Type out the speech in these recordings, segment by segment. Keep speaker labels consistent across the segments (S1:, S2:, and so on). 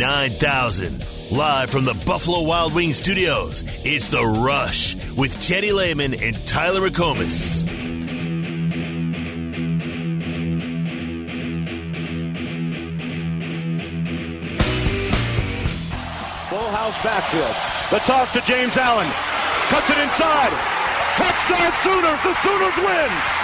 S1: 9000. Live from the Buffalo Wild Wings studios, it's The Rush with Teddy Lehman and Tyler McComas.
S2: Full house backfield. The toss to James Allen. Cuts it inside. Touchdown Sooners. The Sooners win.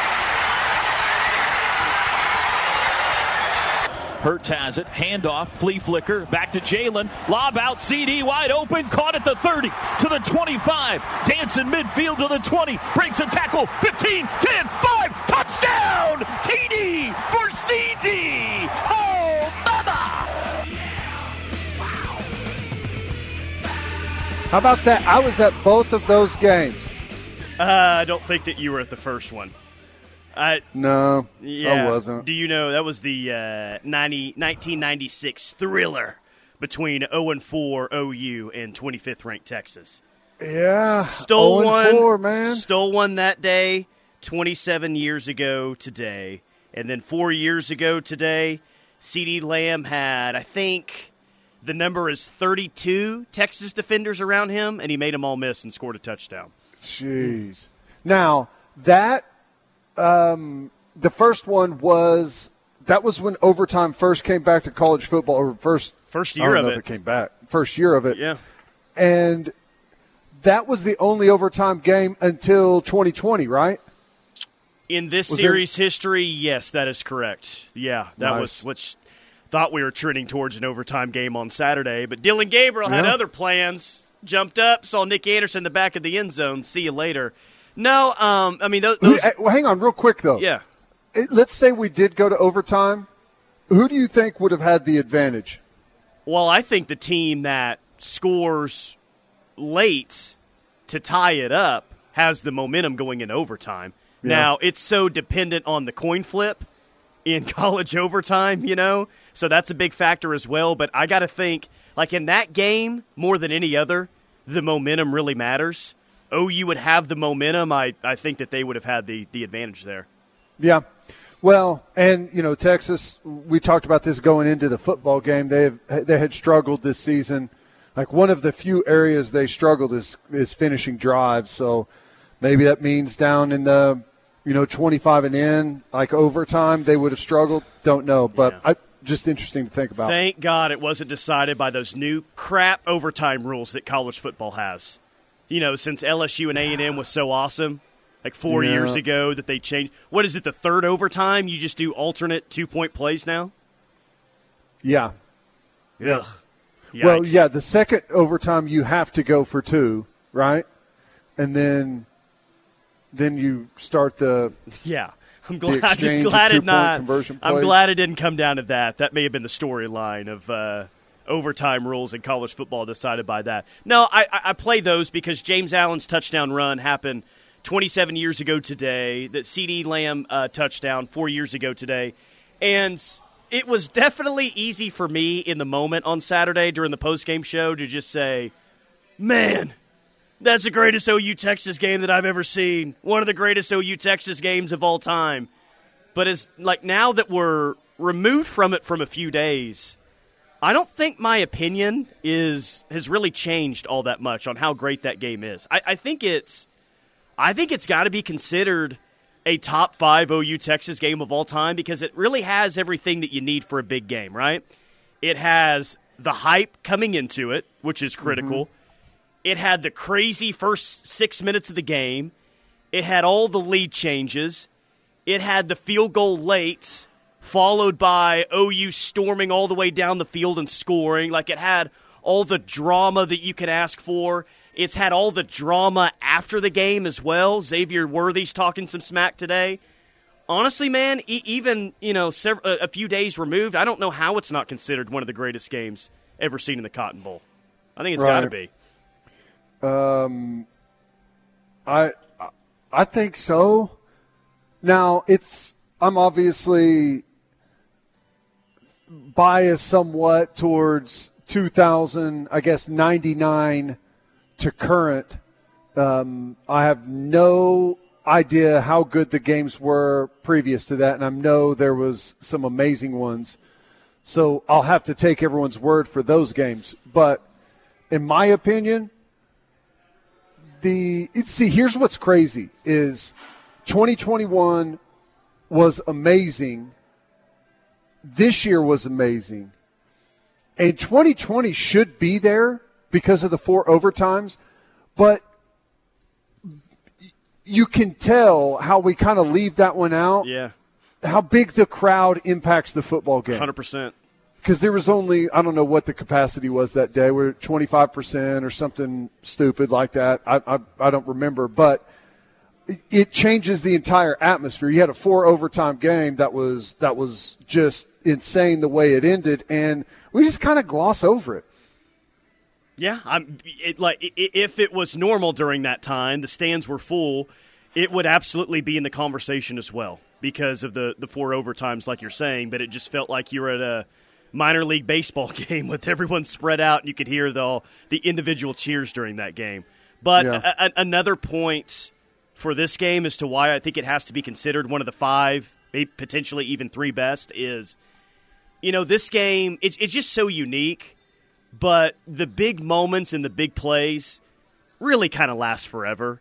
S3: Hurts has it. Handoff. Flea flicker. Back to Jalen. Lob out. CeeDee wide open. Caught at the 30 to the 25. Dancing midfield to the 20. Breaks a tackle. 15, 10, 5. Touchdown. TD for CeeDee. Oh, mama.
S4: How about that? I was at both of those games.
S5: Uh, I don't think that you were at the first one. I
S4: No,
S5: yeah.
S4: I wasn't.
S5: Do you know that was the uh, 90, 1996 thriller between 0 and 4 OU and 25th ranked Texas?
S4: Yeah,
S5: Stole
S4: 0
S5: one,
S4: Four, man.
S5: Stole one that day, 27 years ago today, and then four years ago today, CeeDee Lamb had I think the number is 32 Texas defenders around him, and he made them all miss and scored a touchdown.
S4: Jeez. Now that um, the first one was that was when overtime first came back to college football, or first
S5: First year of it.
S4: it came back. First year of it,
S5: Yeah.
S4: and that was the only overtime game until 2020, right?
S5: In this
S4: Was there-
S5: series history, yes, that is correct. Yeah, that
S4: Nice.
S5: was which thought we were trending towards an overtime game on Saturday, but Dillon Gabriel had other plans. Jumped up, saw Nic Anderson in the back of the end zone. See you later. No, um, I mean those. Those
S4: eh, well, hang on, real quick though.
S5: yeah,
S4: Eh, Let's say we did go to overtime. Who do you think would have had the advantage?
S5: Well, I think the team that scores late to tie it up has the momentum going in overtime. Now, it's so dependent on the coin flip in college overtime, you know? So that's a big factor as well. But I got to think, like in that game, more than any other, the momentum really matters. OU would have the momentum. I, I think that they would have had the, the advantage there.
S4: Yeah. Well, and you know, Texas. We talked about this going into the football game. They have, they had struggled this season. Like one of the few areas they struggled is is finishing drives. So maybe that means down in the you know twenty five and in like overtime they would have struggled. Don't know, but
S5: Yeah.
S4: I just interesting to think about.
S5: Thank God it wasn't decided by those new crap overtime rules that college football has. You know, since LSU and A and M was so awesome, like four
S4: Yeah.
S5: years ago that they changed. What is it? The third overtime? You just do alternate two point plays now.
S4: yeah.
S5: Ugh.
S4: Well, yeah. The second overtime you have to go for two, right? And then then you start the
S5: yeah. I'm glad. I'm glad it not. I'm glad it didn't come down to that. That may have been the storyline of uh, overtime rules in college football decided by that. No, I, I, play those because James Allen's touchdown run happened 27 years ago today. That CeeDee Lamb uh, touchdown four years ago today, and it was definitely easy for me in the moment on Saturday during the post game show to just say, "Man." That's the greatest OU Texas game that I've ever seen. One of the greatest OU Texas games of all time. But as like now that we're removed from it from a few days, I don't think my opinion is has really changed all that much on how great that game is. I, I think it's I think it's got to be considered a top five OU Texas game of all time because it really has everything that you need for a big game, right? It has the hype coming into it, which is critical. Mm-hmm. It had the crazy first six minutes of the game. It had all the lead changes. It had the field goal late, followed by OU storming all the way down the field and scoring. Like it had all the drama that you could ask for. It's had all the drama after the game as well. Xavier Worthy's talking some smack today. Honestly, man, e- even you know a a few days removed, I don't know how it's not considered one of the greatest games ever seen in the Cotton Bowl. I think it's got to be.
S4: Um, I I think so. Now it's I'm obviously biased somewhat towards 2000, I guess 99 to current. Um, I have no idea how good the games were previous to that, and I know there was some amazing ones. So I'll have to take everyone's word for those games. But in my opinion, the see here's what's crazy is 2021 was amazing. This year was amazing. And 2020 should be there because of the four overtimes, but you can tell how we kind of leave that one out.
S5: Yeah.
S4: How big the crowd impacts the football game.
S5: 100%.
S4: Because there was only, I don't know what the capacity was that day. We're 25% or something stupid like that. I, I, I don't remember. But it changes the entire atmosphere. You had a four overtime game that was that was just insane the way it ended, and we just kind of gloss over it.
S5: Yeah, I'm it, like if it was normal during that time, the stands were full, it would absolutely be in the conversation as well because of the the four overtimes, like you're saying. But it just felt like you were at a minor league baseball game with everyone spread out, and you could hear the the individual cheers during that game. But yeah. a, a, another point for this game as to why I think it has to be considered one of the five, maybe potentially even three best is, you know, this game, it, it's just so unique, but the big moments and the big plays really kind of last forever.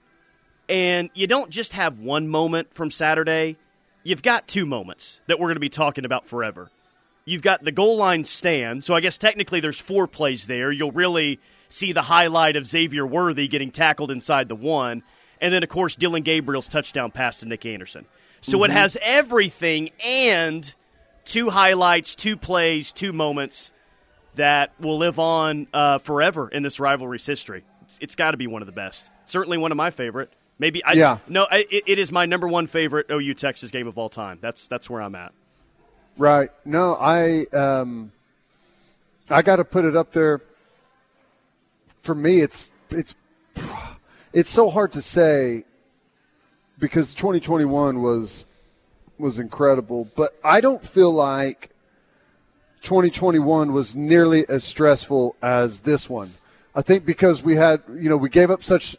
S5: And you don't just have one moment from Saturday, you've got two moments that we're going to be talking about forever. You've got the goal line stand, so I guess technically there's four plays there. You'll really see the highlight of Xavier Worthy getting tackled inside the one and then of course Dillon Gabriel's touchdown pass to Nic Anderson. So mm-hmm. it has everything and two highlights, two plays, two moments that will live on uh, forever in this rivalry's history. it's, it's got to be one of the best. Certainly one of my favorite. Maybe I
S4: yeah.
S5: no, it, it is my number one favorite OU Texas game of all time. That's that's where I'm at.
S4: Right. No, I um, I got to put it up there. For me, it's it's it's so hard to say because 2021 was was incredible, but I don't feel like 2021 was nearly as stressful as this one. I think because we had, you know, we gave up such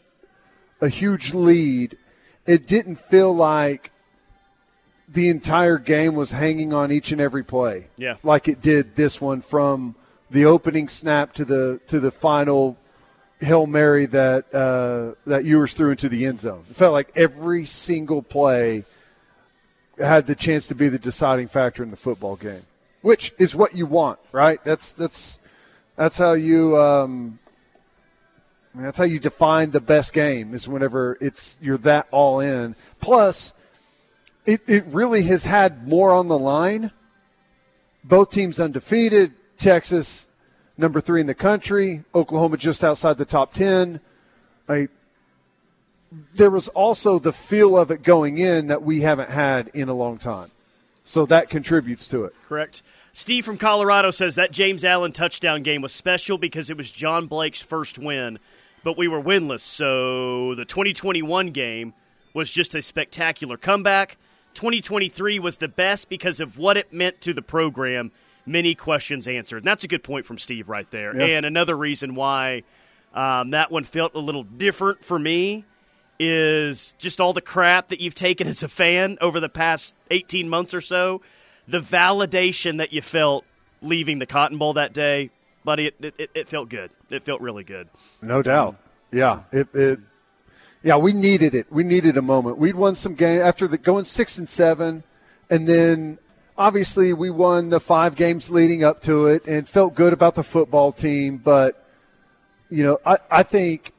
S4: a huge lead, it didn't feel like the entire game was hanging on each and every play.
S5: Yeah.
S4: Like it did this one from the opening snap to the to the final Hail Mary that uh, that Ewers threw into the end zone. It felt like every single play had the chance to be the deciding factor in the football game, which is what you want, right? That's that's that's how you um, that's how you define the best game is whenever it's you're that all in. Plus, it, it really has had more on the line. Both teams undefeated. Texas number three in the country. Oklahoma just outside the top 10. I, there was also the feel of it going in that we haven't had in a long time. So that contributes to it.
S5: Correct. Steve from Colorado says that James Allen touchdown game was special because it was John Blake's first win, but we were winless. So the 2021 game was just a spectacular comeback. 2023 was the best because of what it meant to the program many questions answered. And that's a good point from Steve right there. And another reason why um, that one felt a little different for me is just all the crap that you've taken as a fan over the past 18 months or so. The validation that you felt leaving the Cotton Bowl that day, buddy, it, it, it felt good. It felt really good.
S4: No doubt. Yeah, it, it yeah, we needed it. We needed a moment. We'd won some game after the going six and seven, and then obviously we won the five games leading up to it and felt good about the football team. But, you know, I, I think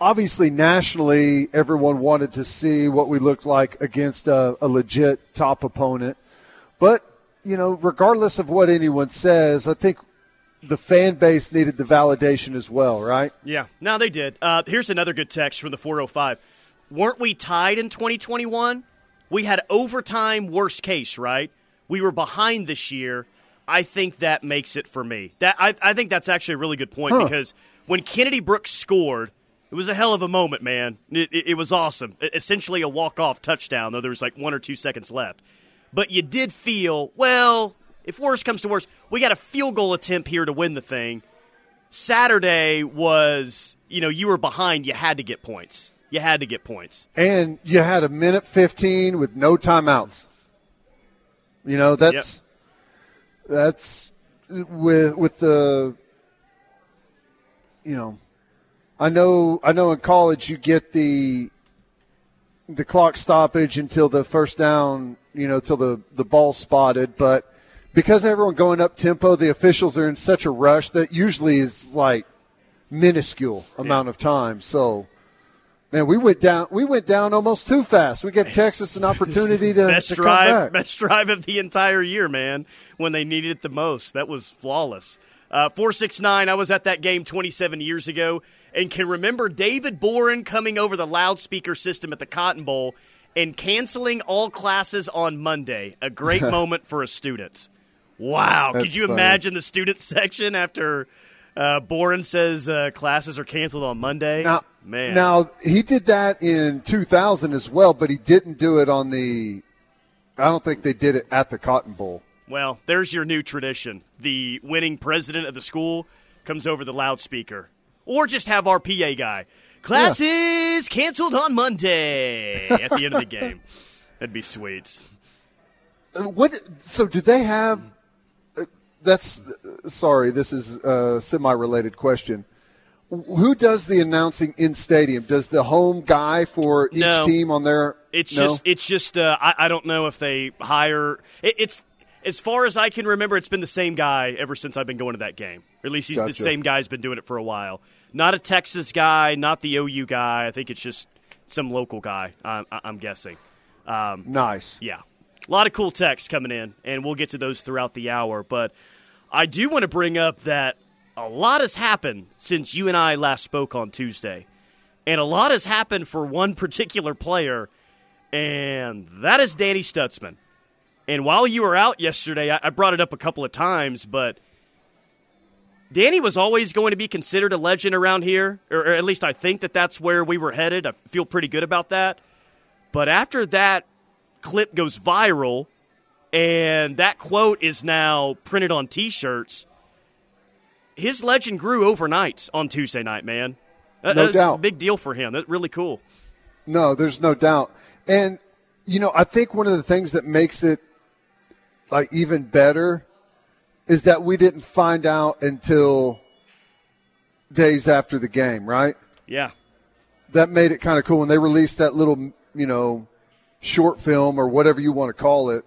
S4: obviously nationally everyone wanted to see what we looked like against a, a legit top opponent. But, you know, regardless of what anyone says, I think the fan base needed the validation as well, right?
S5: Yeah, no, they did. Uh, here's another good text from the 405. Weren't we tied in 2021? We had overtime worst case, right? we were behind this year, I think that makes it for me. That I, I think that's actually a really good point huh. because when Kennedy Brooks scored, it was a hell of a moment, man. It, it, it was awesome. Essentially a walk off touchdown, though there was like one or two seconds left. But you did feel, well, if worse comes to worse, we got a field goal attempt here to win the thing. Saturday was, you know, you were behind, you had to get points. You had to get points.
S4: And you had a minute 15 with no timeouts. You know, that's yep. that's with with the you know I know I know in college you get the the clock stoppage until the first down, you know, till the the ball spotted, but because everyone going up tempo, the officials are in such a rush that usually is like minuscule amount of time. So Man, we went down. We went down almost too fast. We gave Texas an opportunity to,
S5: best
S4: to
S5: drive, best drive of the entire year, man. When they needed it the most, that was flawless. Uh, Four six nine. I was at that game 27 years ago, and can remember David Boren coming over the loudspeaker system at the Cotton Bowl and canceling all classes on Monday. A great moment for a student. Wow!
S4: That's
S5: Could you
S4: funny.
S5: imagine the student section after uh, Boren says uh, classes are canceled on Monday?
S4: Now,
S5: man.
S4: Now he did that in 2000 as well, but he didn't do it on the. I don't think they did it at the Cotton Bowl.
S5: Well, there's your new tradition. The winning president of the school comes over the loudspeaker. Or just have our PA guy. Classes canceled on Monday at the end of the game. That'd be sweet.
S4: Uh, What? So did they have? uh, That's sorry. This is a semi-related question. Who does the announcing in stadium? Does the home guy for each
S5: No.
S4: team on their?
S5: It's
S4: no?
S5: just it's just uh, I, I don't know if they hire it, it's as far as I can remember it's been the same guy ever since I've been going to that game. Or at least he's the same guy's been doing it for a while. Not a Texas guy, not the OU guy. I think it's just some local guy. I'm, I'm guessing. Um,
S4: nice.
S5: Yeah. A lot of cool texts coming in, and we'll get to those throughout the hour. But I do want to bring up that a lot has happened since you and I last spoke on Tuesday. And a lot has happened for one particular player, and that is Danny Stutsman. And while you were out yesterday, I I brought it up a couple of times, but Danny was always going to be considered a legend around here, or, or at least I think that that's where we were headed. I feel pretty good about that. But after that clip goes viral and that quote is now printed on t-shirts, his legend grew overnight on Tuesday night, man. That,
S4: No
S5: that was
S4: doubt.
S5: a big deal for him. That's really cool.
S4: No, there's no doubt. And you know, I think one of the things that makes it like even better is that we didn't find out until days after the game, right?
S5: Yeah.
S4: That made it kind of cool when they released that little, you know, short film or whatever you want to call it,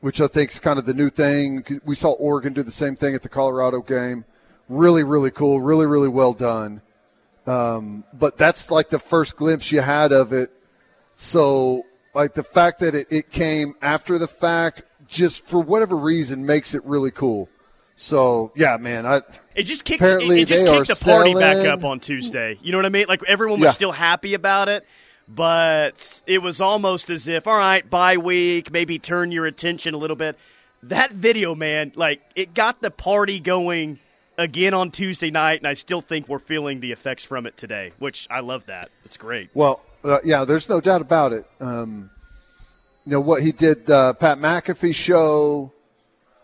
S4: which I think is kind of the new thing. We saw Oregon do the same thing at the Colorado game. Really, really cool. Really, really well done. Um, but that's like the first glimpse you had of it. So, like the fact that it, it came after the fact, just for whatever reason, makes it really cool. So, yeah, man, I
S5: It just kicked.
S4: Apparently
S5: it, it just
S4: they
S5: kicked the party back up on Tuesday. You know what I mean? Like everyone was
S4: Yeah.
S5: still happy about it, but it was almost as if, all right, bye week, maybe turn your attention a little bit. That video, man, like it got the party going again on Tuesday night, and I still think we're feeling the effects from it today. Which I love that. It's great.
S4: Well, uh, yeah, there's no doubt about it. Um, you know what he did, uh, Pat McAfee show,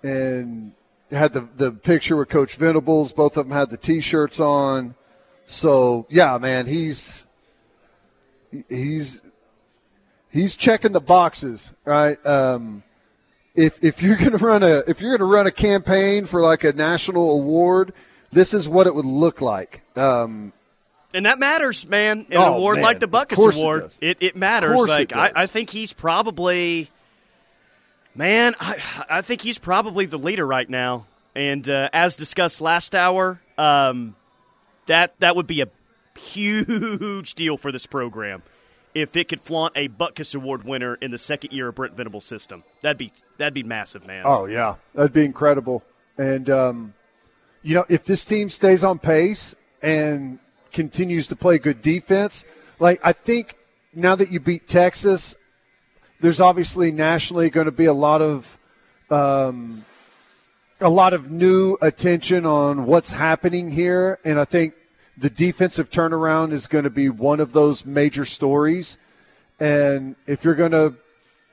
S4: and had the the picture with Coach Venables. Both of them had the T-shirts on. So yeah, man, he's he's he's checking the boxes, right? Um, if if you're gonna run a if you're gonna run a campaign for like a national award, this is what it would look like. Um,
S5: And that matters, man. In
S4: Oh,
S5: an award
S4: man.
S5: like the Butkus
S4: course it
S5: Award, it, it matters.
S4: course it
S5: like I. I think he's probably, man, I, I think he's probably the leader right now. And uh, as discussed last hour, um, that that would be a huge deal for this program if it could flaunt a Butkus Award winner in the second year of Brent Venables' system. That'd be that'd be massive, man.
S4: Oh yeah, that'd be incredible. And um, you know, if this team stays on pace and continues to play good defense, like I think now that you beat Texas, there's obviously nationally going to be a lot of um, a lot of new attention on what's happening here, and I think the defensive turnaround is going to be one of those major stories. And if you're going to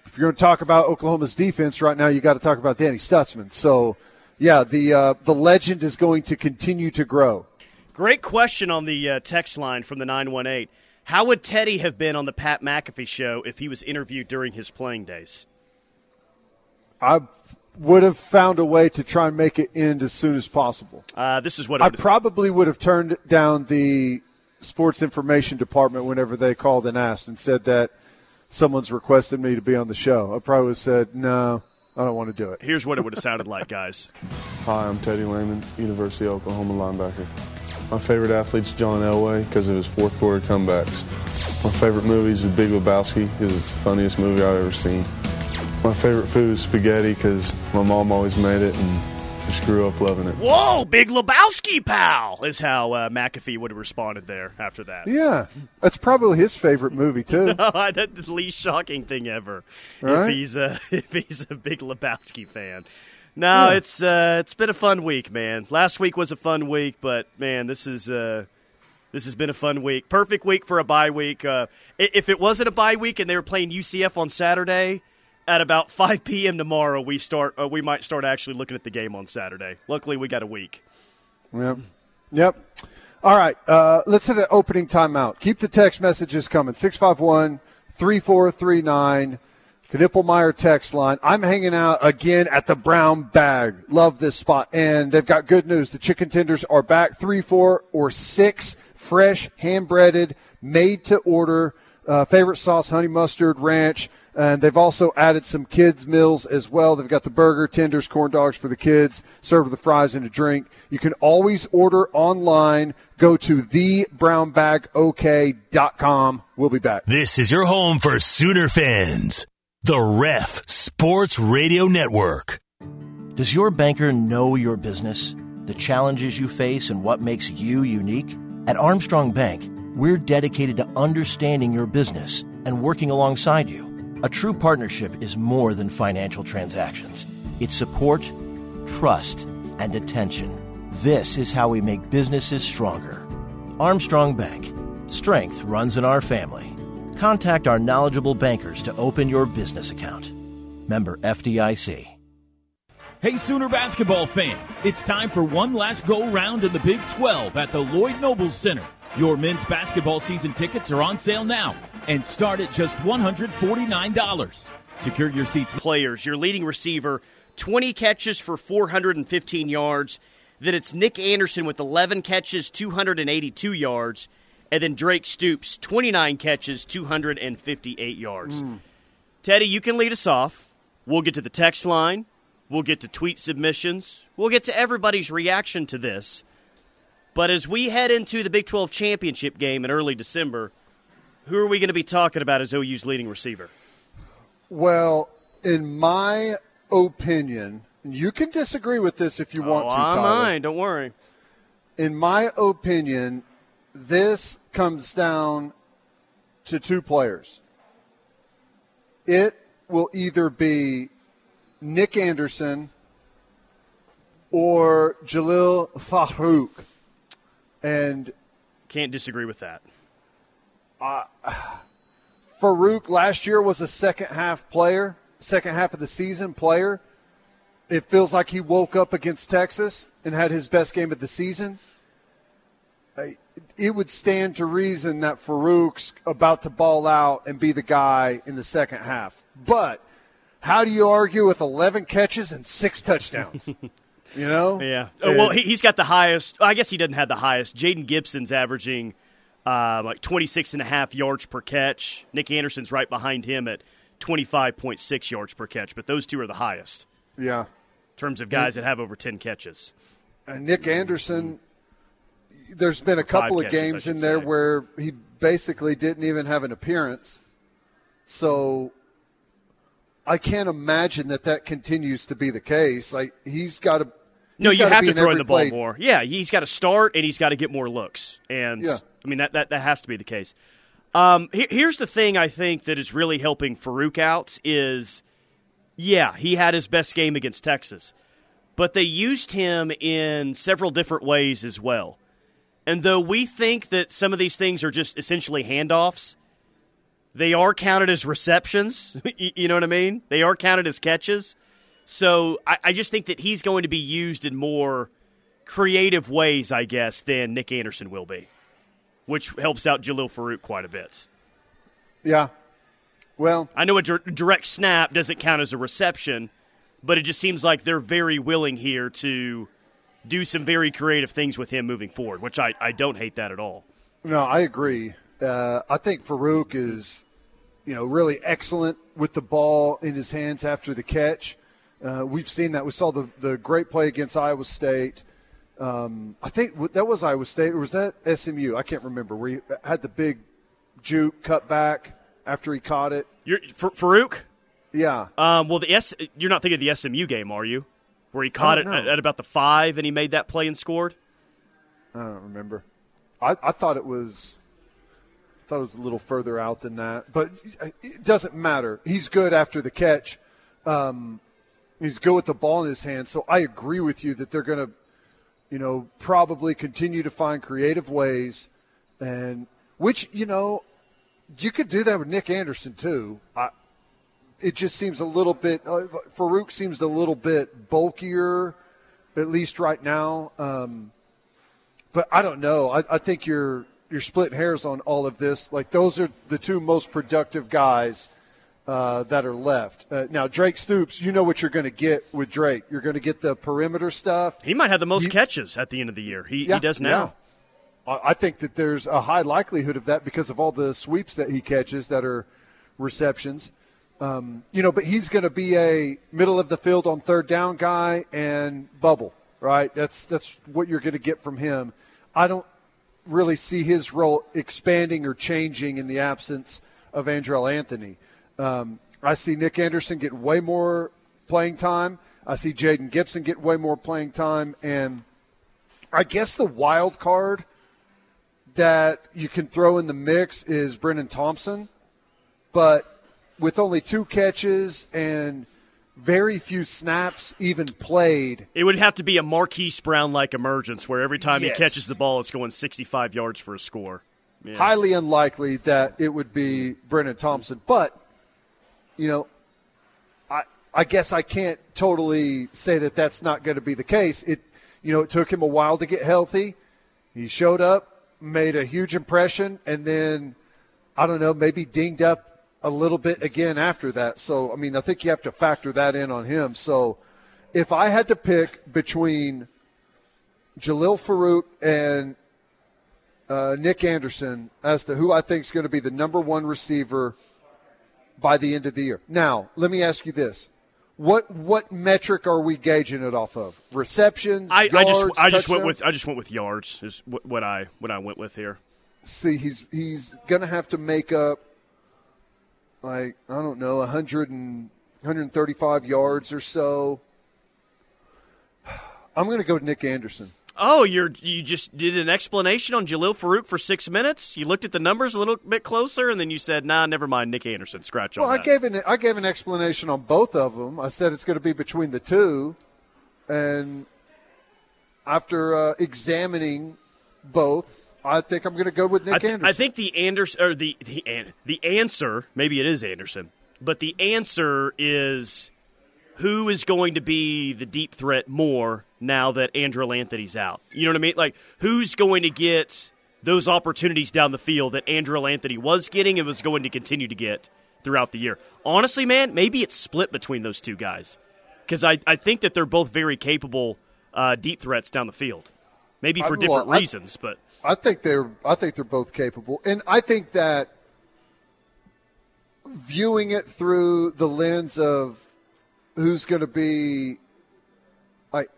S4: if you're going to talk about Oklahoma's defense right now, you got to talk about Danny Stutsman. So, yeah, the uh, the legend is going to continue to grow.
S5: Great question on the uh, text line from the 918. How would Teddy have been on the Pat McAfee show if he was interviewed during his playing days?
S4: I would have found a way to try and make it end as soon as possible.
S5: Uh, this is what
S4: I probably would have turned down the sports information department whenever they called and asked and said that someone's requested me to be on the show. I probably would have said, no, I don't want to do it.
S5: Here's what it would have sounded like, guys.
S6: Hi, I'm Teddy Lehman, University of Oklahoma linebacker. My favorite athlete's John Elway because of his fourth quarter comebacks. My favorite movie is The Big Lebowski because it's the funniest movie I've ever seen. My favorite food is spaghetti because my mom always made it and just grew up loving it.
S5: Whoa, Big Lebowski, pal, is how uh, McAfee would have responded there after that.
S4: Yeah, that's probably his favorite movie too.
S5: no, That's the least shocking thing ever.
S4: Right?
S5: If he's a if he's a Big Lebowski fan. No,
S4: Yeah.
S5: it's uh, it's been a fun week, man. Last week was a fun week, but man, this is uh, this has been a fun week. Perfect week for a bye week. Uh, if it wasn't a bye week and they were playing UCF on Saturday at about 5 p.m. tomorrow, we start uh, we might start actually looking at the game on Saturday. Luckily, we got a week.
S4: Yep. Yep. All right. Uh, let's hit an opening timeout. Keep the text messages coming. 651 3439. Knippelmeyer text line. I'm hanging out again at the Brown Bag. Love this spot. And they've got good news. The chicken tenders are back. Three, four, or six fresh, hand breaded, made to order. Uh, favorite sauce, honey mustard, ranch. And they've also added some kids' meals as well. They've got the burger, tenders, corn dogs for the kids, served with the fries and a drink. You can always order online. Go to thebrownbagok.com. We'll be back.
S1: This is your home for Sooner fans. The Ref Sports Radio Network.
S7: Does your banker know your business, the challenges you face, and what makes you unique? At Armstrong Bank, we're dedicated to understanding your business and working alongside you. A true partnership is more than financial transactions, it's support, trust, and attention. This is how we make businesses stronger. Armstrong Bank. Strength runs in our family. Contact our knowledgeable bankers to open your business account. Member FDIC.
S3: Hey, Sooner basketball fans, it's time for one last go round in the Big 12 at the Lloyd Nobles Center. Your men's basketball season tickets are on sale now and start at just $149. Secure your seats.
S5: players. Your leading receiver, 20 catches for 415 yards. Then it's Nic Anderson with 11 catches, 282 yards. And then Drake Stoops, 29 catches, 258 yards. Hmm. Teddy, you can lead us off. We'll get to the text line. We'll get to tweet submissions. We'll get to everybody's reaction to this. But as we head into the Big 12 championship game in early December, who are we going to be talking about as OU's leading receiver?
S4: Well, in my opinion, you can disagree with this if you want
S5: oh,
S4: to,
S5: I'm
S4: Tyler.
S5: mine. Don't worry.
S4: in my opinion, this comes down to two players. It will either be Nic Anderson or Jalil Farooq. And
S5: Can't disagree with that.
S4: Farooq last year was a second half player, second half of the season player. It feels like he woke up against Texas and had his best game of the season. I- It would stand to reason that Farooq's about to ball out and be the guy in the second half. But how do you argue with 11 catches and six touchdowns? you know?
S5: Yeah. Uh, well, he, he's got the highest. I guess he doesn't have the highest. Jayden Gibson's averaging uh, like 26 and a half yards per catch. Nic Anderson's right behind him at 25.6 yards per catch. But those two are the highest
S4: yeah.
S5: in terms of guys that have over 10 catches.
S4: And Nic Anderson, there's been a couple of games in there
S5: say.
S4: where he basically didn't even have an appearance. So I can't imagine that that continues to be the case. Like he's got to.
S5: No, you have to throw in the ball
S4: play.
S5: more. Yeah, he's got to start and he's got to get more looks. And
S4: Yeah.
S5: I mean that, that that has to be the case. Um, here, here's the thing I think that is really helping Farooq out is, yeah, he had his best game against Texas, but they used him in several different ways as well. And though we think that some of these things are just essentially handoffs, they are counted as receptions. You know what I mean? They are counted as catches. So I, I just think that he's going to be used in more creative ways, I guess, than Nic Anderson will be, which helps out Jalil Farooq quite a bit.
S4: Yeah. Well,
S5: I know a dir- direct snap doesn't count as a reception, but it just seems like they're very willing here to do some very creative things with him moving forward, which I, I don't hate that at all.
S4: No, I agree. Uh, I think Farooq is, you know, really excellent with the ball in his hands after the catch. Uh, we've seen that. We saw the, the great play against Iowa State. Um, I think that was Iowa State, or was that SMU? I can't remember. Where he had the big juke cut back after he caught it.
S5: You're, Farooq?
S4: Yeah.
S5: Um, well, the S, you're not thinking of the SMU game, are you? Where he caught it at, at, about the five and he made that play and scored?
S4: I don't remember. I, I thought it was thought it was a little further out than that, but it doesn't matter. He's good after the catch. Um, he's good with the ball in his hand. So I agree with you that they're going to, you know, probably continue to find creative ways, and which you know, you could do that with Nic Anderson too. I, it just seems a little bit. Uh, Farooq seems a little bit bulkier, at least right now. Um, but I don't know. I, I think you're you're splitting hairs on all of this. Like those are the two most productive guys uh, that are left. Uh, now Drake Stoops, you know what you're going to get with Drake. You're going to get the perimeter stuff.
S5: He might have the most he, catches at the end of the year. He, yeah, he does now.
S4: Yeah. I think that there's a high likelihood of that because of all the sweeps that he catches that are receptions. Um, you know, but he's going to be a middle of the field on third down guy and bubble, right? That's that's what you're going to get from him. I don't really see his role expanding or changing in the absence of Andrel Anthony. Um, I see Nic Anderson get way more playing time. I see Jayden Gibson get way more playing time, and I guess the wild card that you can throw in the mix is Brennan Thompson, but with only two catches and very few snaps even played.
S5: It would have to be a Marquise Brown like emergence where every time yes. he catches the ball, it's going 65 yards for a score.
S4: Yeah. Highly unlikely that it would be Brennan Thompson. But, you know, I, I guess I can't totally say that that's not going to be the case. It, you know, it took him a while to get healthy. He showed up, made a huge impression, and then, I don't know, maybe dinged up a little bit again after that. So, I mean, I think you have to factor that in on him. So, if I had to pick between Jalil Farooq and uh, Nic Anderson as to who I think is going to be the number one receiver by the end of the year. Now, let me ask you this. What what metric are we gauging it off of? Receptions, I, yards,
S5: I just
S4: I
S5: just went with I just went with yards is what, what I what I went with here.
S4: See, he's he's going to have to make up like I don't know, 100 and 135 yards or so. I'm going to go to Nic Anderson.
S5: Oh, you're you just did an explanation on Jalil Farooq for six minutes. You looked at the numbers a little bit closer, and then you said, "Nah, never mind, Nic Anderson." Scratch
S4: well,
S5: on
S4: I gave an I gave an explanation on both of them. I said it's going to be between the two, and after uh, examining both, I think I'm going to go with Nic I th- Anderson.
S5: I think the Anderson or the the the answer, maybe it is Anderson, but the answer is who is going to be the deep threat more now that Andrel Anthony's out. You know what I mean? Like who's going to get those opportunities down the field that Andrel Anthony was getting and was going to continue to get throughout the year. Honestly, man, maybe it's split between those two guys because I, I think that they're both very capable uh, deep threats down the field. Maybe for different reasons, but
S4: I think they're I think they're both capable, and I think that viewing it through the lens of who's going to be like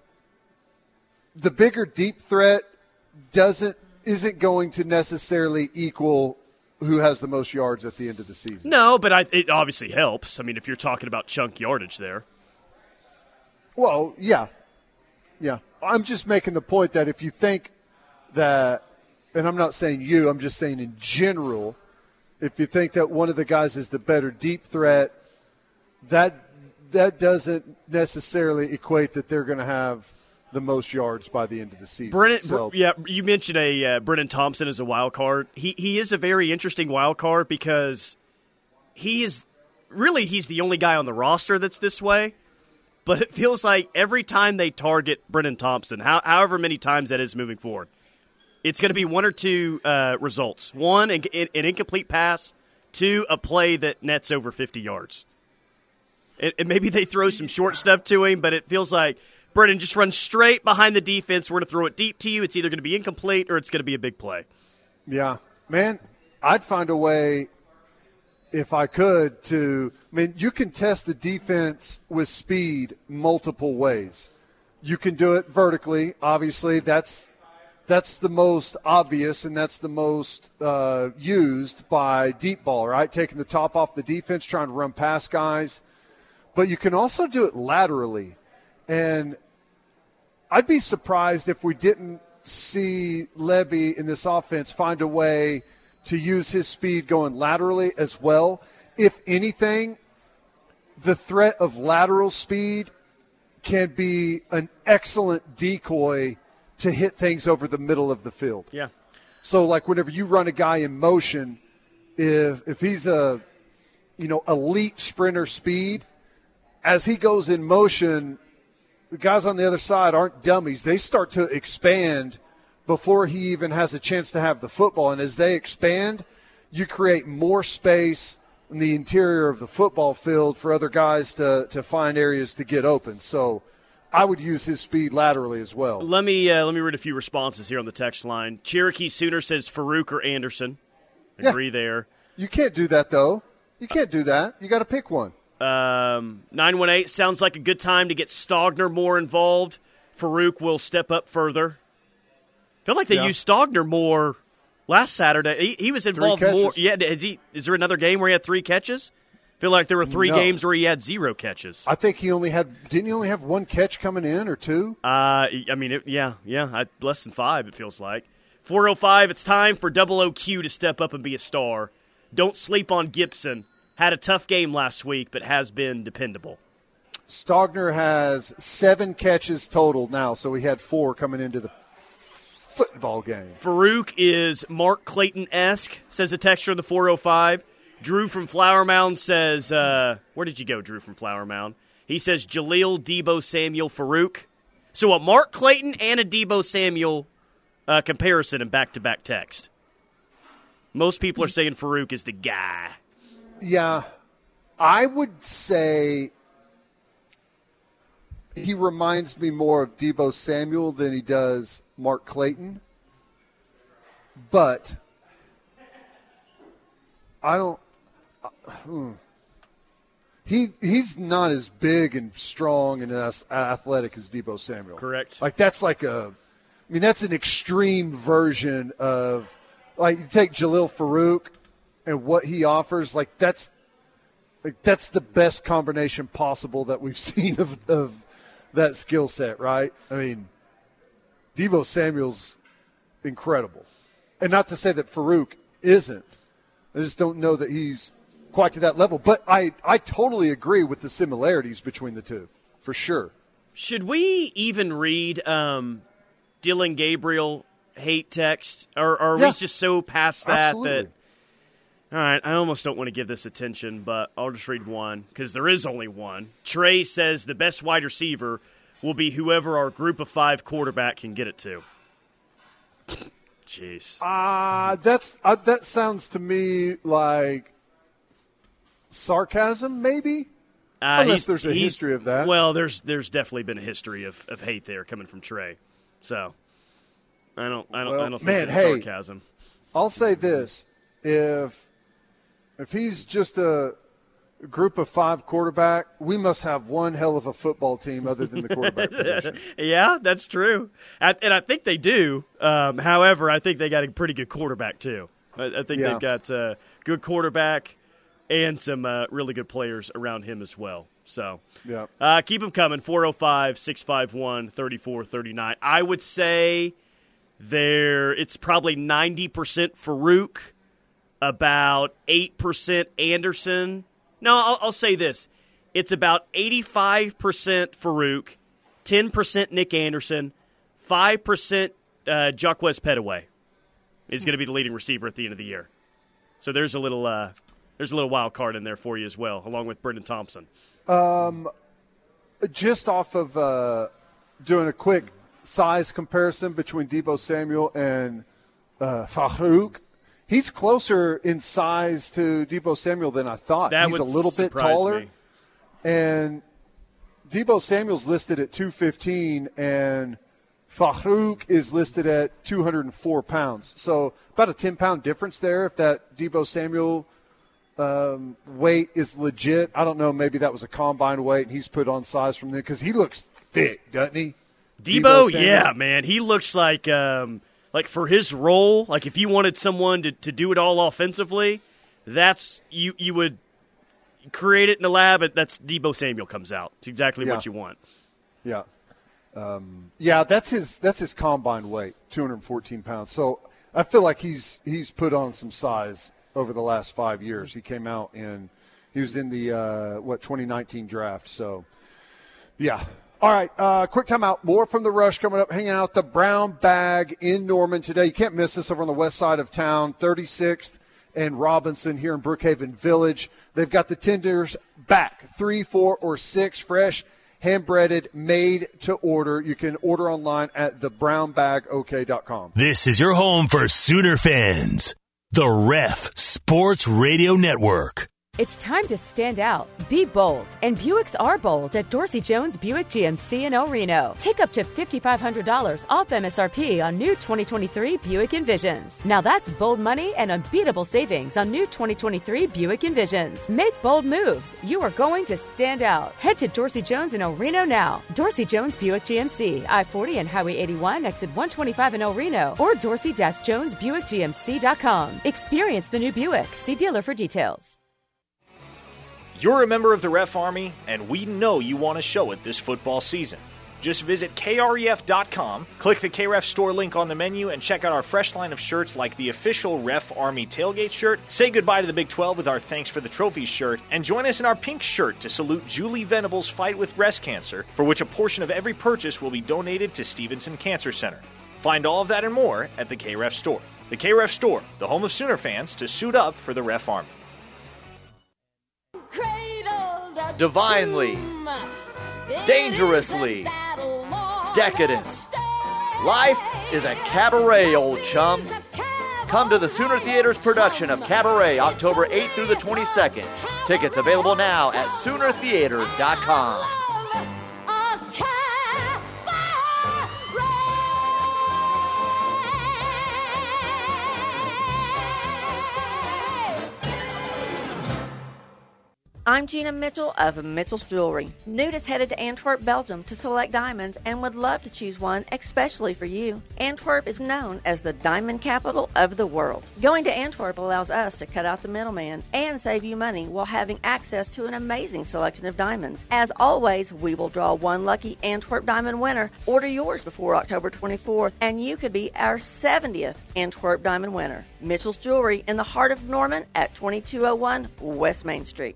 S4: the bigger deep threat doesn't isn't going to necessarily equal who has the most yards at the end of the season.
S5: No, but I, it obviously helps. I mean, if you're talking about chunk yardage there.
S4: Well, yeah, yeah. I'm just making the point that if you think that and I'm not saying you, I'm just saying in general, if you think that one of the guys is the better deep threat, that that doesn't necessarily equate that they're going to have the most yards by the end of the season.
S5: Brennan, so. yeah, you mentioned a uh, Brennan Thompson as a wild card. He he is a very interesting wild card because he is really he's the only guy on the roster that's this way. But it feels like every time they target Brennan Thompson, how, however many times that is moving forward, it's going to be one or two uh, results. One, an, an, incomplete pass. Two, a play that nets over 50 yards. and, and maybe they throw some short stuff to him, but it feels like Brennan just runs straight behind the defense. We're going to throw it deep to you. It's either going to be incomplete or it's going to be a big play.
S4: Yeah, man, I'd find a way if I could to. I mean, you can test the defense with speed multiple ways. You can do it vertically. Obviously, that's that's the most obvious and that's the most uh, used by deep ball, right? Taking the top off the defense, trying to run past guys. But you can also do it laterally. And I'd be surprised if we didn't see Lebby in this offense find a way to use his speed going laterally as well. If anything, the threat of lateral speed can be an excellent decoy to hit things over the middle of the field.
S5: Yeah.
S4: So like whenever you run a guy in motion, if if he's a you know elite sprinter speed, as he goes in motion, the guys on the other side aren't dummies. They start to expand before he even has a chance to have the football, and as they expand, you create more space in the interior of the football field for other guys to to find areas to get open. So I would use his speed laterally as well.
S5: Let me uh, let me read a few responses here on the text line. Cherokee Sooner says Farooq or Anderson. Agree
S4: Yeah.
S5: there.
S4: You can't do that though. You can't do that. You got to pick one.
S5: Um, 918 sounds like a good time to get Stogner more involved. Farooq will step up further. feel like they
S4: Yeah.
S5: used Stogner more last Saturday. He, he was involved more. Yeah, is, he, is there another game where he had three catches? Feel like there were three
S4: No.
S5: games where he had zero catches.
S4: I think he only had didn't he only have one catch coming in or two?
S5: Uh, I mean, it, yeah, yeah, I, less than five, it feels like. 405, it's time for Double OQ to step up and be a star. Don't sleep on Gibson. Had a tough game last week, but has been dependable.
S4: Stogner has seven catches total now, so he had four coming into the football game.
S5: Farooq is Mark Clayton esque, says the texture in the 405. Drew from Flower Mound says, uh, Where did you go, Drew from Flower Mound? He says Jalil, Deebo, Samuel, Farooq. So a Mark Clayton and a Deebo Samuel uh, comparison in back to back text. Most people are saying Farooq is the guy.
S4: Yeah, I would say he reminds me more of Deebo Samuel than he does Mark Clayton. But I don't. Hmm. He he's not as big and strong and as athletic as Deebo Samuel.
S5: Correct.
S4: Like that's like a. I mean, that's an extreme version of like you take Jalil Farooq and what he offers. Like that's like that's the best combination possible that we've seen of of that skill set. Right? I mean, Deebo Samuel's incredible, and not to say that Farooq isn't. I just don't know that he's quite to that level. But I I totally agree with the similarities between the two, for sure.
S5: Should we even read um, Dillon Gabriel hate text? Or, or are
S4: Yeah.
S5: we just so past that
S4: Absolutely.
S5: that. All right, I almost don't want to give this attention, but I'll just read one because there is only one. Trey says the best wide receiver will be whoever our group of five quarterback can get it to. Jeez.
S4: Uh, that's uh, that sounds to me like sarcasm, maybe.
S5: Uh,
S4: Unless there's a history of that.
S5: Well, there's there's definitely been a history of, of hate there coming from Trey. So I don't I don't
S4: Well,
S5: I don't think
S4: man,
S5: it's
S4: hey.
S5: sarcasm.
S4: I'll say this: if if he's just a group of five quarterback, we must have one hell of a football team other than the quarterback position.
S5: Yeah, that's true, I, and I think they do. Um, however, I think they got a pretty good quarterback too. I, I think
S4: Yeah.
S5: they've got a good quarterback and some uh, really good players around him as well. So
S4: Yeah.
S5: uh, keep them coming 405 651 3439. I would say there it's probably 90% Farooq, about 8% Anderson. No, I'll, I'll say this. It's about 85% Farooq, 10% Nic Anderson, 5% uh, Jaquaize Pettaway is going to be the leading receiver at the end of the year. So there's a little uh, there's a little wild card in there for you as well, along with Brennan Thompson.
S4: Just off of uh, doing a quick size comparison between Deebo Samuel and uh, he's closer in size to Deebo Samuel than I thought.
S5: That
S4: he's a little bit taller.
S5: me.
S4: and Deebo Samuel's listed at 215, and Farooq is listed at 204 pounds. So about a 10 pound difference there. If that Deebo Samuel um, weight is legit, I don't know. Maybe that was a combine weight, and he's put on size from there because he looks thick, doesn't he?
S5: Deebo, Deebo yeah, man, he looks like um, like for his role. Like if you wanted someone to, to do it all offensively, that's you you would create it in the lab. And that's Deebo Samuel comes out. It's exactly yeah. what you want.
S4: Yeah. Um, yeah, that's his that's his combine weight, 214 pounds. So I feel like he's he's put on some size over the last five years. He came out in he was in the uh, what 2019 draft. So yeah. All right, uh, quick timeout. More from the rush coming up. Hanging out the Brown Bag in Norman today. You can't miss this over on the west side of town, 36th and Robinson here in Brookhaven Village. They've got the tenders back, three, four, or six, fresh hand breaded, made to order. You can order online at thebrownbagok.com.
S1: This is your home for Sooner fans. The Ref Sports Radio Network.
S8: It's time to stand out. Be bold. And Buicks are bold at Dorsey Jones Buick GMC in El Reno. Take up to $5,500 off MSRP on new 2023 Buick Envisions. Now that's bold money and unbeatable savings on new 2023 Buick Envisions. Make bold moves. You are going to stand out. Head to Dorsey Jones in El Reno now. Dorsey Jones Buick GMC, I 40 and Highway 81, exit 125 in El Reno, or dorsey Jones Buick GMC.com. Experience the new Buick. See dealer for details.
S9: You're a member of the Ref Army, and we know you want to show it this football season. Just visit kref.com, click the KREF store link on the menu, and check out our fresh line of shirts like the official Ref Army tailgate shirt. Say goodbye to the Big 12 with our Thanks for the Trophies shirt, and join us in our pink shirt to salute Julie Venable's fight with breast cancer, for which a portion of every purchase will be donated to Stevenson Cancer Center. Find all of that and more at the KREF store. The KREF store, the home of Sooner fans to suit up for the Ref Army
S10: divinely, dangerously, decadent. Life is a cabaret, old chum. Come to the Sooner Theater's production of Cabaret October 8th through the 22nd. Tickets available now at SoonerTheater.com.
S11: I'm Gina Mitchell of Mitchell's Jewelry. Nudists headed to Antwerp, Belgium to select diamonds and would love to choose one especially for you. Antwerp is known as the diamond capital of the world. Going to Antwerp allows us to cut out the middleman and save you money while having access to an amazing selection of diamonds. As always, we will draw one lucky Antwerp diamond winner. Order yours before October 24th and you could be our 70th Antwerp diamond winner. Mitchell's Jewelry in the heart of Norman at 2201 West Main Street.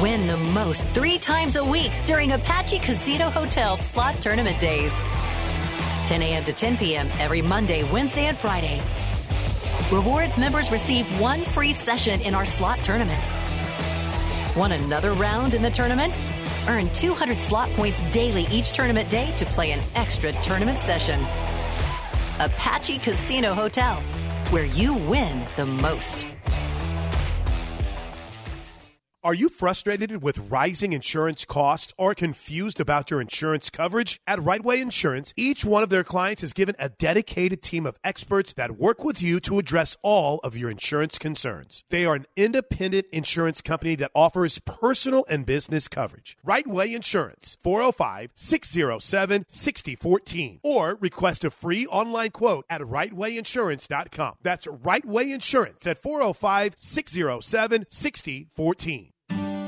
S12: Win the most three times a week during Apache Casino Hotel Slot Tournament Days. 10 a.m. to 10 p.m. every Monday, Wednesday, and Friday. Rewards members receive one free session in our slot tournament. Want another round in the tournament? Earn 200 slot points daily each tournament day to play an extra tournament session. Apache Casino Hotel, where you win the most.
S13: Are you frustrated with rising insurance costs or confused about your insurance coverage? At Rightway Insurance, each one of their clients is given a dedicated team of experts that work with you to address all of your insurance concerns. They are an independent insurance company that offers personal and business coverage. Rightway Insurance, 405 607 6014, or request a free online quote at rightwayinsurance.com. That's Rightway Insurance at 405 607 6014.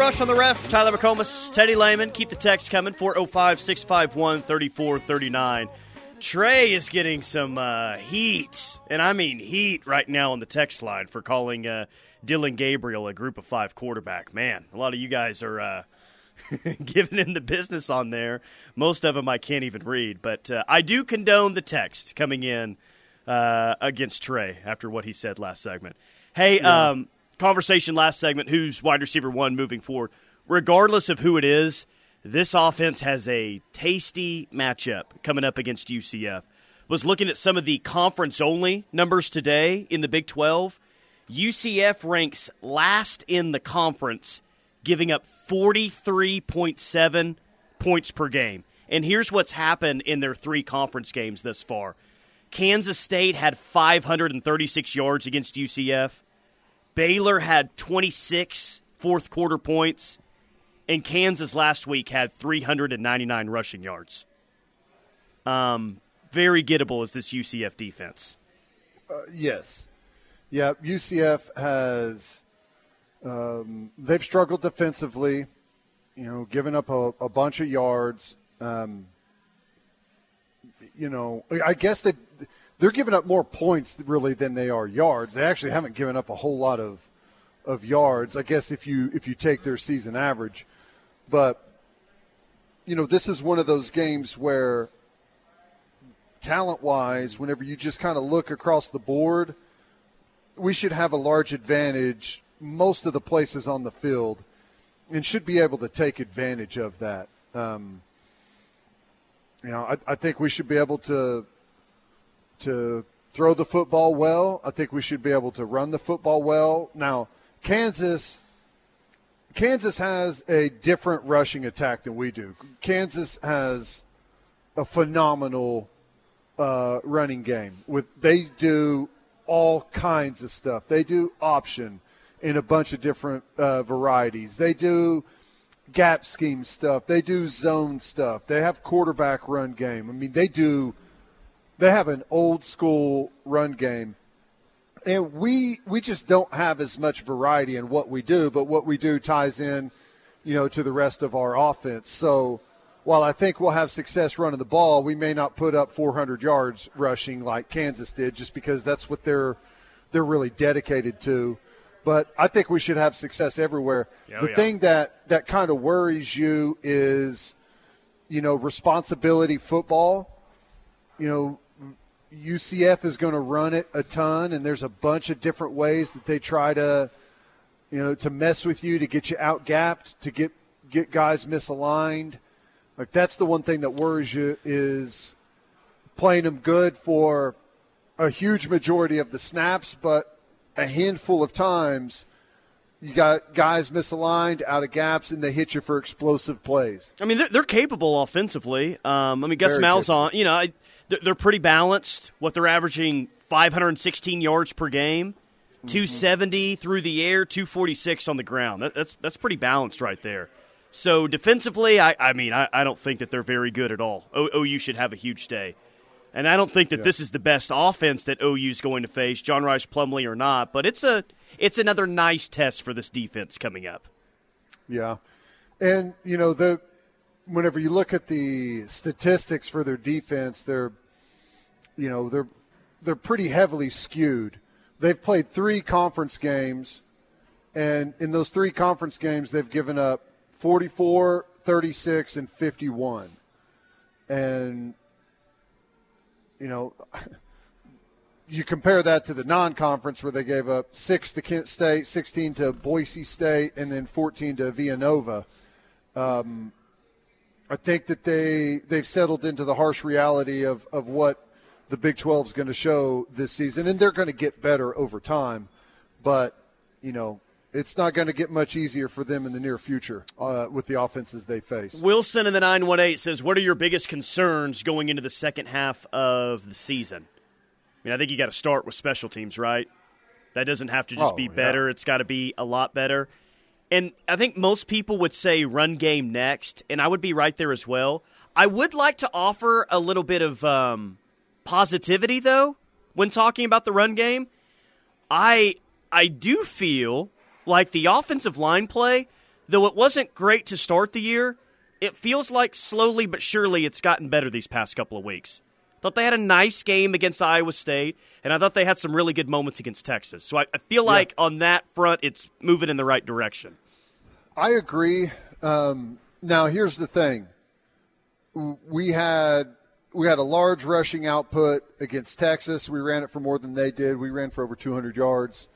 S5: Rush on the ref. Tyler McComas, Teddy Lehman. Keep the text coming 405 651 3439. Trey is getting some uh, heat, and I mean heat right now on the text line for calling uh, Dillon Gabriel a group of five quarterback. Man, a lot of you guys are uh, giving him the business on there. Most of them I can't even read, but uh, I do condone the text coming in uh, against Trey after what he said last segment. Hey,
S14: Yeah.
S5: um, conversation last segment who's wide receiver one moving forward. Regardless of who it is, this offense has a tasty matchup coming up against UCF. Was looking at some of the conference only numbers today in the Big 12. UCF ranks last in the conference, giving up 43.7 points per game. And here's what's happened in their three conference games thus far Kansas State had 536 yards against UCF. Baylor had 26 fourth quarter points, and Kansas last week had 399 rushing yards. Um, very gettable is this UCF defense.
S4: Uh, yes. Yeah, UCF has um, they've struggled defensively. You know, giving up a, a bunch of yards. Um, you know, I guess they they're giving up more points really than they are yards. They actually haven't given up a whole lot of of yards. I guess if you if you take their season average, but you know, this is one of those games where talent wise, whenever you just kind of look across the board, we should have a large advantage most of the places on the field and should be able to take advantage of that. Um, you know, I, I think we should be able to to throw the football well. I think we should be able to run the football well. Now, Kansas Kansas has a different rushing attack than we do. Kansas has a phenomenal uh, running game. With they do all kinds of stuff. They do option in a bunch of different uh, varieties. They do gap scheme stuff. They do zone stuff. They have quarterback run game. I mean, they do. They have an old school run game, and we we just don't have as much variety in what we do. But what we do ties in, you know, to the rest of our offense. So while I think we'll have success running the ball, we may not put up 400 yards rushing like Kansas did, just because that's what they're they're really dedicated to. But I think we should have success everywhere.
S14: Oh,
S4: the
S14: yeah.
S4: thing that that kind of worries you is, you know, responsibility football. You know, UCF is going to run it a ton, and there's a bunch of different ways that they try to, you know, to mess with you, to get you out gapped, to get get guys misaligned. Like that's the one thing that worries you is playing them good for a huge majority of the snaps, but a handful of times you got guys misaligned, out of gaps, and they hit you for explosive plays.
S5: I mean, they're, they're capable offensively. Um, I mean, Gus Malzahn, you know, I, they're, pretty balanced. What they're averaging 516 yards per game, 270 through the air, 246 on the ground. That, that's that's pretty balanced right there. So defensively, I, I mean, I, I don't think that they're very good at all. O, OU should have a huge day. And I don't think that
S4: Yeah.
S5: this is the best offense that OU is going to face, John Rhys Plumlee or not. But it's a it's another nice test for this defense coming up.
S4: Yeah, and you know the whenever you look at the statistics for their defense, they're you know they're they're pretty heavily skewed. They've played three conference games, and in those three conference games, they've given up 44, 36, and 51. And you know, you compare that to the non-conference where they gave up six to Kent State, 16 to Boise State, and then 14 to Villanova. Um, I think that they they've settled into the harsh reality of, of what the Big 12 is going to show this season, and they're going to get better over time. But you know, it's not going to get much easier for them in the near future uh, with the offenses they face.
S5: Wilson in the 918 says, What are your biggest concerns going into the second half of the season? I mean, I think you got to start with special teams, right? That doesn't have to just
S4: Oh,
S5: be
S4: yeah.
S5: better, it's got to be a lot better. And I think most people would say run game next, and I would be right there as well. I would like to offer a little bit of um, positivity, though, when talking about the run game. I I do feel like the offensive line play, though it wasn't great to start the year, it feels like slowly but surely it's gotten better these past couple of weeks. Thought they had a nice game against Iowa State, and I thought they had some really good moments against Texas. So I, I feel like on that front, it's moving in the right direction.
S4: I agree. Um, now, here's the thing: we had we had a large rushing output against Texas. We ran it for more than they did. We ran for over 200 yards.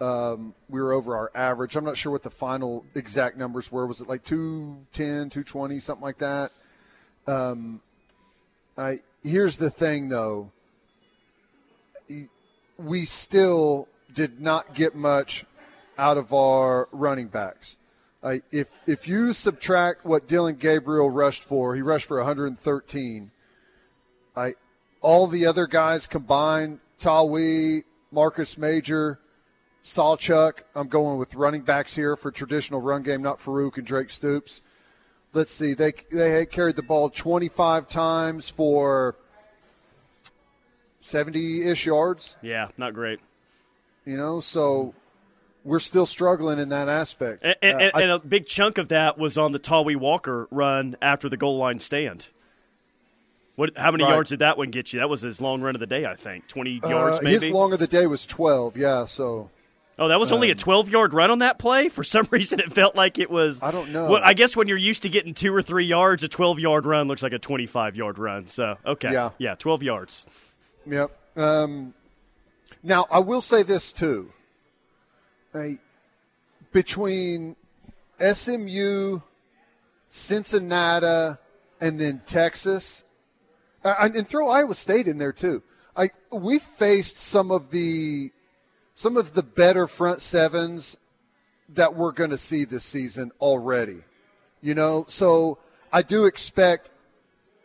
S4: Um, we were over our average. I'm not sure what the final exact numbers were. Was it like 210, 220, something like that? Um, I here's the thing, though. We still did not get much out of our running backs. I if if you subtract what Dillon Gabriel rushed for, he rushed for 113. I all the other guys combined, Tawee, Marcus Major, Sawchuk. I'm going with running backs here for traditional run game, not Farooq and Drake Stoops. Let's see, they they had carried the ball 25 times for 70-ish yards.
S5: Yeah, not great.
S4: You know, so we're still struggling in that aspect.
S5: And, and,
S4: Uh, I-
S5: and a big chunk of that was on the Tawee Walker run after the goal line stand. What? How many
S4: Right.
S5: yards did that one get you? That was his long run of the day, I think. Twenty yards,
S4: Uh,
S5: maybe.
S4: His long of the day was 12, yeah, so.
S5: Oh, that was only a
S4: Um,
S5: 12 yard run on that play? For some reason, it felt like it was. I
S4: don't know.
S5: Well, I guess when you're used to getting two or three yards, a 12 yard run looks like a 25 yard run. So, okay.
S4: Yeah.
S5: Yeah, 12 yards.
S4: Yep. Um, now, I will say this, too. I, between SMU, Cincinnati, and then Texas, and throw Iowa State in there, too. I we faced some of the some of the better front sevens that we're going to see this season already. You know, so I do expect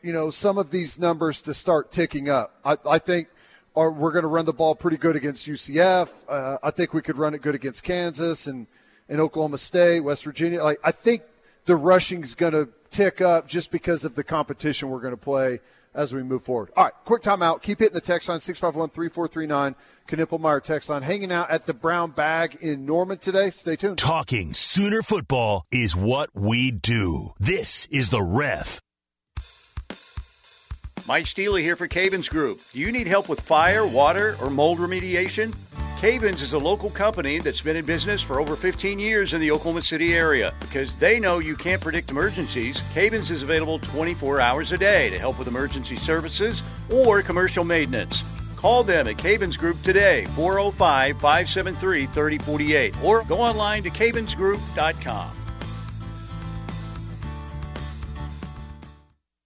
S4: you know some of these numbers to start ticking up. I, I think or we're going to run the ball pretty good against UCF. Uh, I think we could run it good against Kansas and, and Oklahoma State, West Virginia. Like I think the rushing's going to tick up just because of the competition we're going to play as we move forward. All right, quick timeout. Keep hitting the text line 651-3439. Knippelmeyer text line. Hanging out at the Brown Bag in Norman today. Stay tuned.
S1: Talking Sooner football is what we do. This is the ref.
S14: Mike Steely here for Cavens Group. Do you need help with fire, water, or mold remediation? Cavens is a local company that's been in business for over 15 years in the Oklahoma City area. Because they know you can't predict emergencies, Cavens is available 24 hours a day to help with emergency services or commercial maintenance. Call them at Cavens Group today, 405 573 3048, or go online to cavensgroup.com.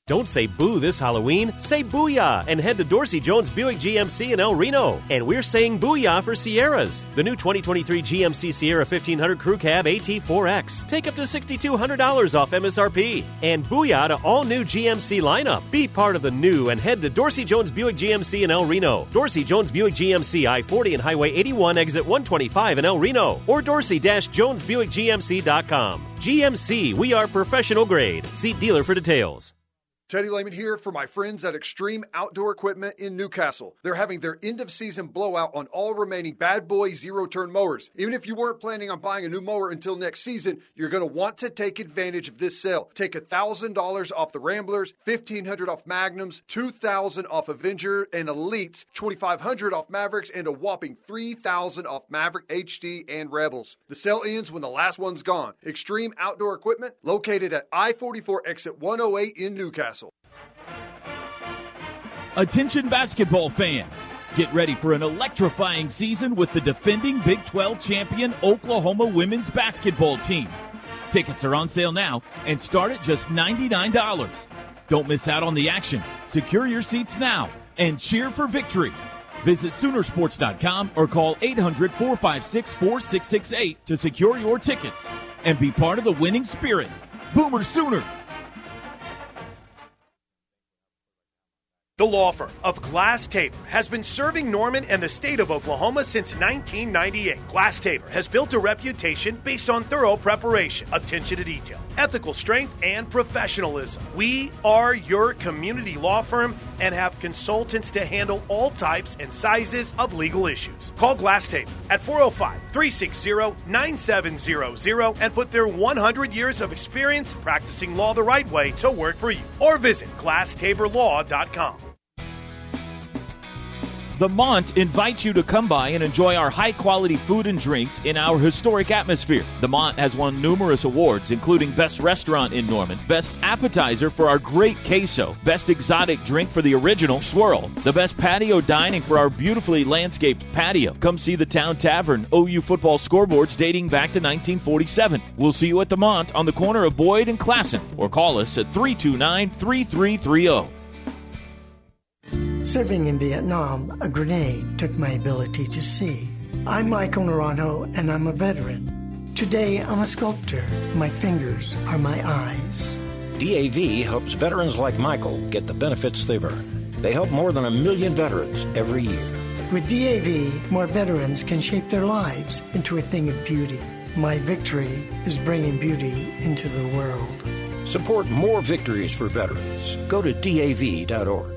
S15: Don't say boo this Halloween, say booyah and head to Dorsey Jones Buick GMC in El Reno. And we're saying booyah for Sierras. The new 2023 GMC Sierra 1500 Crew Cab AT4X. Take up to $6,200 off MSRP. And booyah to all new GMC lineup. Be part of the new and head to Dorsey Jones Buick GMC in El Reno. Dorsey Jones Buick GMC I 40 and Highway 81 exit 125 in El Reno. Or Dorsey Jones Buick GMC.com. GMC, we are professional grade. See dealer for details.
S4: Teddy Lehman here for my friends at Extreme Outdoor Equipment in Newcastle. They're having their end of season blowout on all remaining Bad Boy zero turn mowers. Even if you weren't planning on buying a new mower until next season, you're going to want to take advantage of this sale. Take $1,000 off the Ramblers, 1,500 off Magnums, 2,000 off Avenger and Elites, 2,500 off Mavericks, and a whopping 3,000 off Maverick HD and Rebels. The sale ends when the last one's gone. Extreme Outdoor Equipment, located at I 44 exit 108 in Newcastle.
S3: Attention basketball fans. Get ready for an electrifying season with the defending Big 12 champion Oklahoma women's basketball team. Tickets are on sale now and start at just $99. Don't miss out on the action. Secure your seats now
S16: and cheer for victory. Visit Soonersports.com or call 800 456 4668 to secure your tickets and be part of the winning spirit. Boomer Sooner!
S13: The law firm of Glass Tabor has been serving Norman and the state of Oklahoma since 1998. Glass Tabor has built a reputation based on thorough preparation, attention to detail, ethical strength, and professionalism. We are your community law firm and have consultants to handle all types and sizes of legal issues. Call Glass Tabor at 405 360 9700 and put their 100 years of experience practicing law the right way to work for you. Or visit glasstaborlaw.com.
S16: The Mont invites you to come by and enjoy our high quality food and drinks in our historic atmosphere. The Mont has won numerous awards, including Best Restaurant in Norman, Best Appetizer for our great queso, Best Exotic Drink for the original swirl, the Best Patio Dining for our beautifully landscaped patio. Come see the Town Tavern OU football scoreboards dating back to 1947. We'll see you at the Mont on the corner of Boyd and Classen, or call us at 329 3330.
S17: Serving in Vietnam, a grenade took my ability to see. I'm Michael Naranjo, and I'm a veteran. Today, I'm a sculptor. My fingers are my eyes.
S18: DAV helps veterans like Michael get the benefits they've earned. They help more than a million veterans every year.
S17: With DAV, more veterans can shape their lives into a thing of beauty. My victory is bringing beauty into the world.
S18: Support more victories for veterans. Go to DAV.org.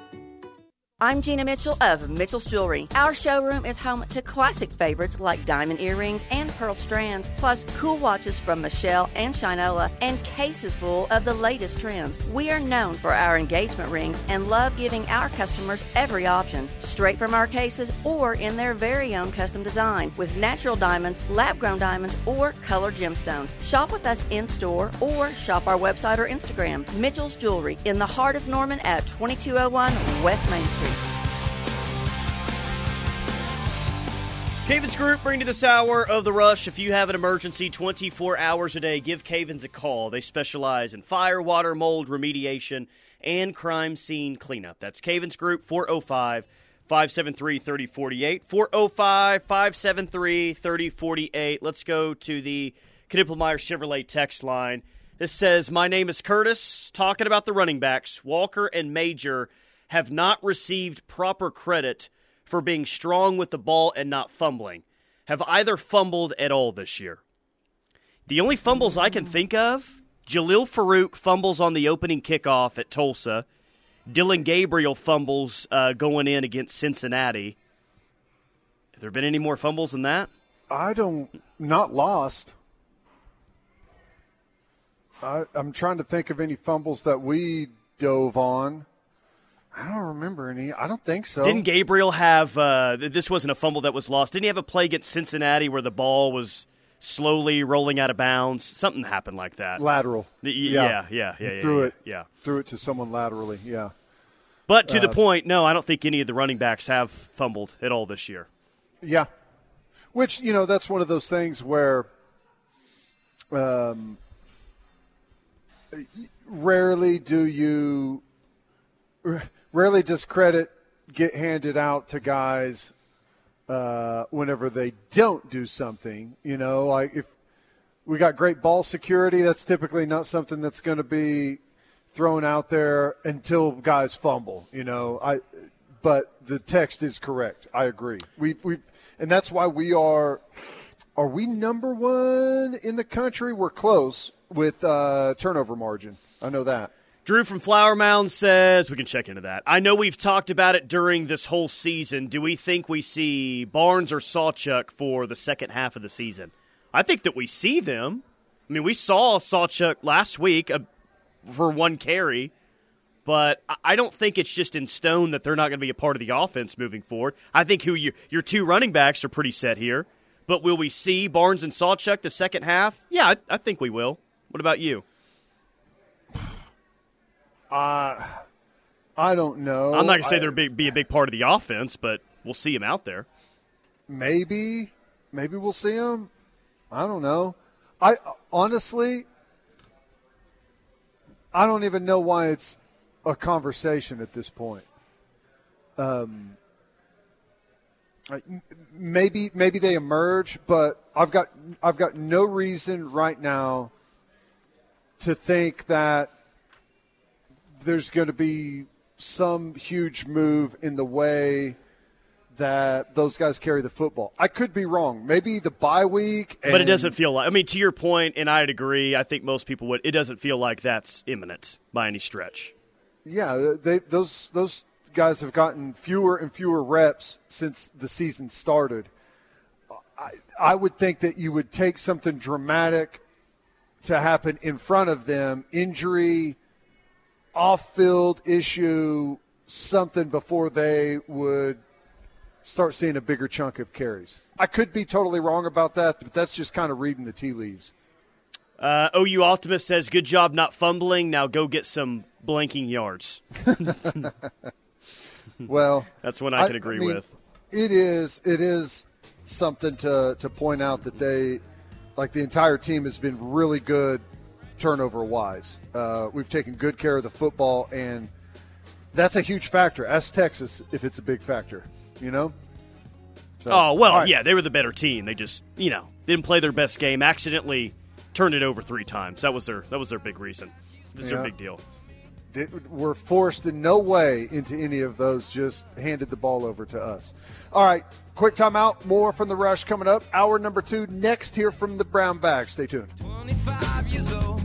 S11: I'm Gina Mitchell of Mitchell's Jewelry. Our showroom is home to classic favorites like diamond earrings and pearl strands, plus cool watches from Michele and Shinola, and cases full of the latest trends. We are known for our engagement rings and love giving our customers every option, straight from our cases or in their very own custom design, with natural diamonds, lab grown diamonds, or colored gemstones. Shop with us in store or shop our website or Instagram. Mitchell's Jewelry in the heart of Norman at 2201 West Main Street.
S5: Cavens Group bring to this hour of the rush. If you have an emergency 24 hours a day, give Cavens a call. They specialize in fire, water, mold remediation, and crime scene cleanup. That's Cavens Group 405 573 3048. 405 573 3048. Let's go to the Knippelmeyer Chevrolet text line. This says, My name is Curtis. Talking about the running backs, Walker and Major have not received proper credit for being strong with the ball and not fumbling. Have either fumbled at all this year? The only fumbles I can think of Jalil Farooq fumbles on the opening kickoff at Tulsa. Dillon Gabriel fumbles uh, going in against Cincinnati. Have there been any more fumbles than that?
S4: I don't, not lost. I, I'm trying to think of any fumbles that we dove on. I don't remember any. I don't think so.
S5: Didn't Gabriel have? Uh, this wasn't a fumble that was lost. Didn't he have a play against Cincinnati where the ball was slowly rolling out of bounds? Something happened like that.
S4: Lateral. Yeah.
S5: yeah, yeah, yeah. yeah
S4: threw
S5: yeah,
S4: it.
S5: Yeah.
S4: Threw it to someone laterally. Yeah.
S5: But to the
S4: Uh,
S5: point, no, I don't think any of the running backs have fumbled at all this year.
S4: Yeah. Which, you know, that's one of those things where um, rarely do you, rarely does credit get handed out to guys uh, whenever they don't do something. You know, like if we got great ball security, that's typically not something that's going to be thrown out there until guys fumble. You know, I but the text is correct. I agree. We we and that's why we are. Are we number one in the country? We're close with uh, turnover margin. I know that.
S5: Drew from Flower Mound says we can check into that. I know we've talked about it during this whole season. Do we think we see Barnes or Sawchuk for the second half of the season? I think that we see them. I mean, we saw Sawchuk last week uh, for one carry, but I don't think it's just in stone that they're not going to be a part of the offense moving forward. I think who you, your two running backs are pretty set here. But will we see Barnes and Sawchuk the second half? Yeah, I, I think we will. What about you?
S4: Uh, I don't know.
S5: I'm not going to say they're big, be a big part of the offense, but we'll see him out there.
S4: Maybe, maybe we'll see him. I don't know. I honestly, I don't even know why it's a conversation at this point. Um, maybe maybe they emerge, but I've got I've got no reason right now to think that there's going to be some huge move in the way that those guys carry the football. I could be wrong. Maybe the bye week,
S5: but it doesn't feel like. I mean, to your point, and I'd agree. I think most people would. It doesn't feel like that's imminent by any stretch.
S4: Yeah, they those those guys have gotten fewer and fewer reps since the season started. I I would think that you would take something dramatic to happen in front of them, injury, off-field issue, something before they would start seeing a bigger chunk of carries. I could be totally wrong about that, but that's just kind of reading the tea leaves.
S5: Uh, OU Optimist says, "Good job not fumbling. Now go get some blanking yards."
S4: Well,
S5: that's one I can agree
S4: mean,
S5: with.
S4: It is. It is something to to point out that they, like the entire team, has been really good turnover wise. Uh, we've taken good care of the football, and that's a huge factor. Ask Texas if it's a big factor. You know. So,
S5: oh well,
S4: all right.
S5: yeah, they were the better team. They just, you know, didn't play their best game. Accidentally turned it over three times. That was their that was their big reason. This is
S4: Yeah.
S5: their big deal.
S4: Did, were forced in no way into any of those, just handed the ball over to us. All right, quick timeout. More from the rush coming up. Hour number two next here from the Brown Bag. Stay tuned.
S19: 25 years old. My mother